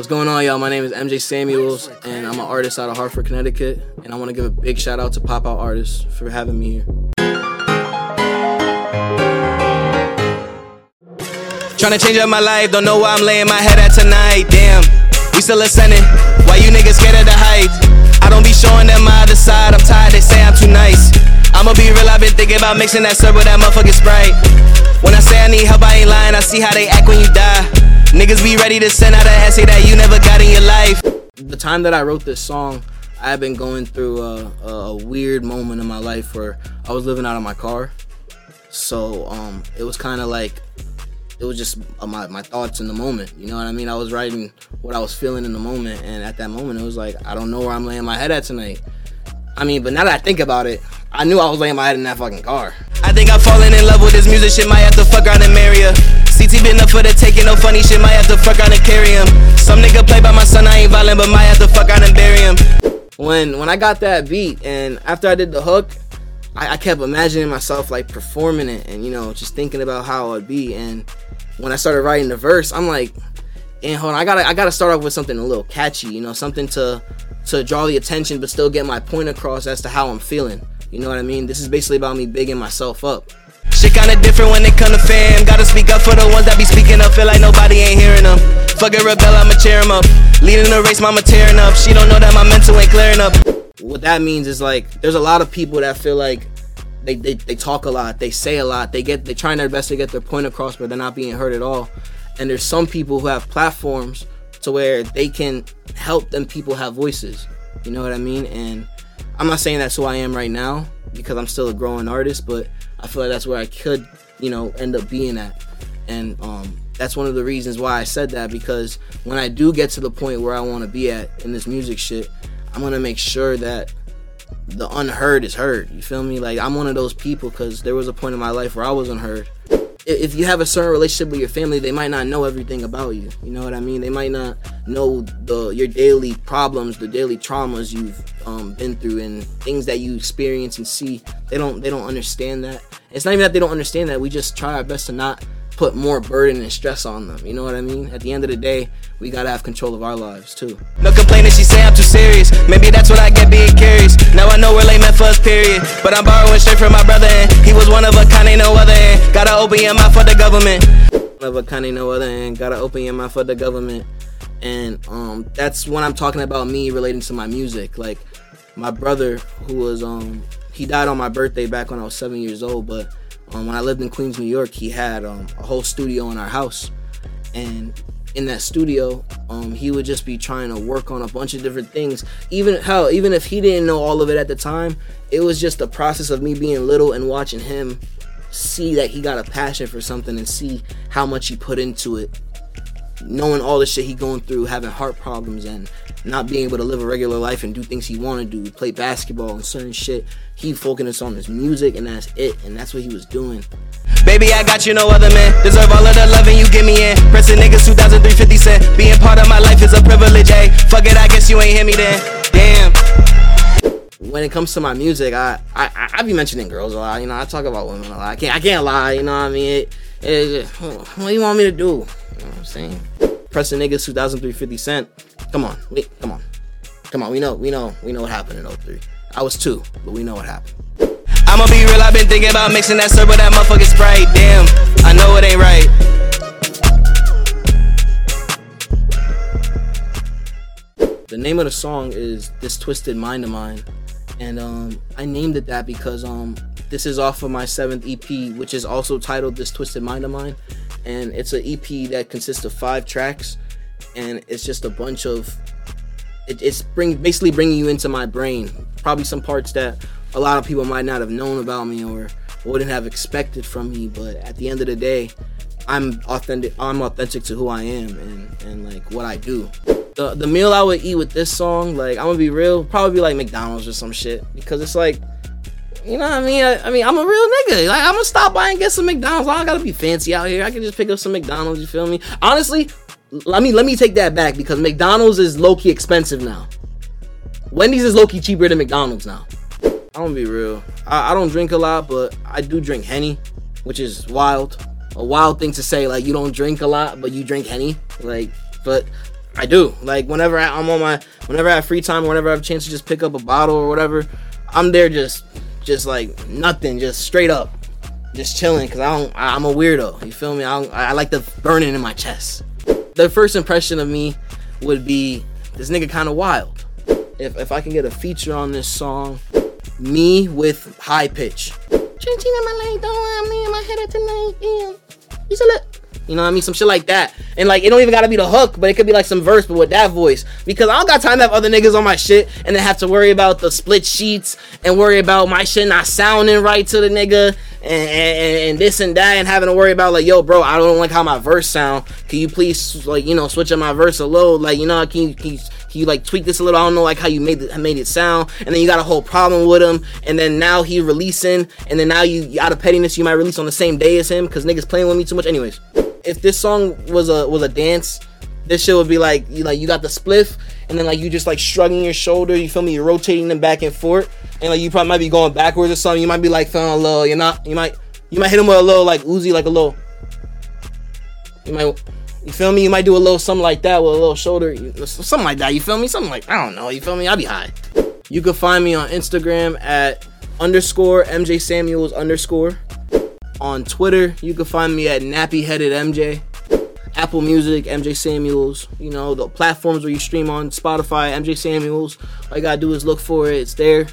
What's going on, y'all? My name is MJ Samuels, and I'm an artist out of Hartford, Connecticut. And I want to give a big shout out to Pop Out Artists for having me here. Trying to change up my life, don't know why I'm laying my head at tonight. Damn, we still ascending. Why you niggas scared of the height? I don't be showing them my other side. I'm tired, they say I'm too nice. I'ma be real, I've been thinking about mixing that syrup with that motherfucking sprite. When I say I need help, I ain't lying. I see how they act when you die. Niggas be ready to send out an essay that you never got in your life. The time that I wrote this song, I had been going through a, a weird moment in my life where I was living out of my car. So um, it was kind of like it was just uh, my, my thoughts in the moment. You know what I mean? I was writing what I was feeling in the moment, and at that moment, it was like I don't know where I'm laying my head at tonight. I mean, but now that I think about it, I knew I was laying my head in that fucking car. I think I'm falling in love with this music shit. Might have to fuck around and marry her. CT been up for the taking, no funny shit. Might have to fuck around and carry him. Some nigga play by my son, I ain't violent, but might have to fuck around and bury him. When when I got that beat, and after I did the hook, I, I kept imagining myself like performing it, and you know, just thinking about how it'd be. And when I started writing the verse, I'm like, and hold on, I gotta I gotta start off with something a little catchy, you know, something to to draw the attention, but still get my point across as to how I'm feeling. You know what I mean? This is basically about me bigging myself up. Shit kinda different when it come to fam. Gotta speak up for the ones that be speaking up. Feel like nobody ain't hearing them. Fuck a rebel, I'ma cheer him up. Leading the race, mama tearing up. She don't know that my mental ain't clearing up. What that means is like, there's a lot of people that feel like they, they, they talk a lot, they say a lot, they get they trying their best to get their point across, but they're not being heard at all. And there's some people who have platforms to where they can help them people have voices. You know what I mean? And I'm not saying that's who I am right now because I'm still a growing artist, but I feel like that's where I could, you know, end up being at. And um, that's one of the reasons why I said that because when I do get to the point where I want to be at in this music shit, I'm gonna make sure that the unheard is heard. You feel me? Like I'm one of those people because there was a point in my life where I was unheard. If you have a certain relationship with your family, they might not know everything about you. You know what I mean? They might not know the your daily problems, the daily traumas you've um, been through, and things that you experience and see. They don't they don't understand that. It's not even that they don't understand that. We just try our best to not put more burden and stress on them. You know what I mean? At the end of the day, we gotta have control of our lives too. No complaining, she say I'm too serious. Maybe that's what I get being curious. Now I know we're late meant for us, period. But I'm borrowing straight from my brother, and he was one of a kind, ain't no other. And gotta open your mouth for the government. One of a kind, ain't no other. And gotta open your mouth for the government. And um, that's when I'm talking about me relating to my music. Like my brother, who was um, he died on my birthday back when I was seven years old, but um, when I lived in Queens, New York, he had um, a whole studio in our house, and in that studio, um, he would just be trying to work on a bunch of different things. Even hell, even if he didn't know all of it at the time, it was just the process of me being little and watching him see that he got a passion for something and see how much he put into it knowing all the shit he going through, having heart problems and not being able to live a regular life and do things he want to do, play basketball and certain shit. He focused on his music and that's it, and that's what he was doing. Baby, I got you no other man. Deserve all of the loving you give me in. Pressing niggas 2003 cent. Being part of my life is a privilege, eh? Fuck it, I guess you ain't hear me then. Damn. When it comes to my music, I I I be mentioning girls a lot. You know, I talk about women a lot. I can't I can't lie. You know what I mean? It, it, what do you want me to do? You know what I'm saying? Pressing niggas 2003 50 Cent. Come on, wait, come on, come on. We know, we know, we know what happened in 03. I was two, but we know what happened. I'ma be real, I've been thinking about mixing that syrup with that motherfucking Sprite. Damn, I know it ain't right. The name of the song is This Twisted Mind of Mine. And um, I named it that because um, this is off of my seventh EP, which is also titled This Twisted Mind of Mine. And it's an EP that consists of five tracks. And it's just a bunch of. It, it's bring basically bringing you into my brain. Probably some parts that a lot of people might not have known about me or wouldn't have expected from me. But at the end of the day, I'm authentic. I'm authentic to who I am and, and like what I do. The the meal I would eat with this song, like I'm gonna be real, probably be like McDonald's or some shit because it's like, you know what I mean? I, I mean I'm a real nigga. Like I'm gonna stop by and get some McDonald's. I don't gotta be fancy out here. I can just pick up some McDonald's. You feel me? Honestly, let me let me take that back because McDonald's is low key expensive now. Wendy's is low key cheaper than McDonald's now. I'm gonna be real. I, I don't drink a lot, but I do drink Henny, which is wild. A wild thing to say, like you don't drink a lot, but you drink Henny. Like, but I do. Like whenever I, I'm on my, whenever I have free time, whenever I have a chance to just pick up a bottle or whatever, I'm there just, just like nothing, just straight up, just chilling. Cause I don't, I, I'm a weirdo. You feel me? I, I like the burning in my chest. The first impression of me would be this nigga kind of wild. If if I can get a feature on this song, me with high pitch. Changing in my lane, don't want me in my head tonight. Yeah. You said. You know what I mean? Some shit like that. And like, it don't even gotta be the hook, but it could be like some verse, but with that voice. Because I don't got time to have other niggas on my shit and then have to worry about the split sheets and worry about my shit not sounding right to the nigga and, and, and this and that and having to worry about like, yo, bro, I don't like how my verse sound. Can you please like, you know, switch up my verse a little? Like, you know, can you, can you can you like tweak this a little? I don't know like how you made it made it sound, and then you got a whole problem with him, and then now he releasing, and then now you out of pettiness you might release on the same day as him because niggas playing with me too much. Anyways, if this song was a was a dance, this shit would be like you like you got the spliff, and then like you just like shrugging your shoulder. You feel me? You're rotating them back and forth, and like you probably might be going backwards or something. You might be like feeling a little. You're not. You might you might hit him with a little like Uzi, like a little. You might. You feel me? You might do a little something like that with a little shoulder, something like that. You feel me? Something like I don't know. You feel me? I'll be high. You can find me on Instagram at underscore MJ Samuels underscore. On Twitter, you can find me at Nappy Headed MJ. Apple Music, MJ Samuels. You know the platforms where you stream on Spotify, MJ Samuels. All you gotta do is look for it. It's there.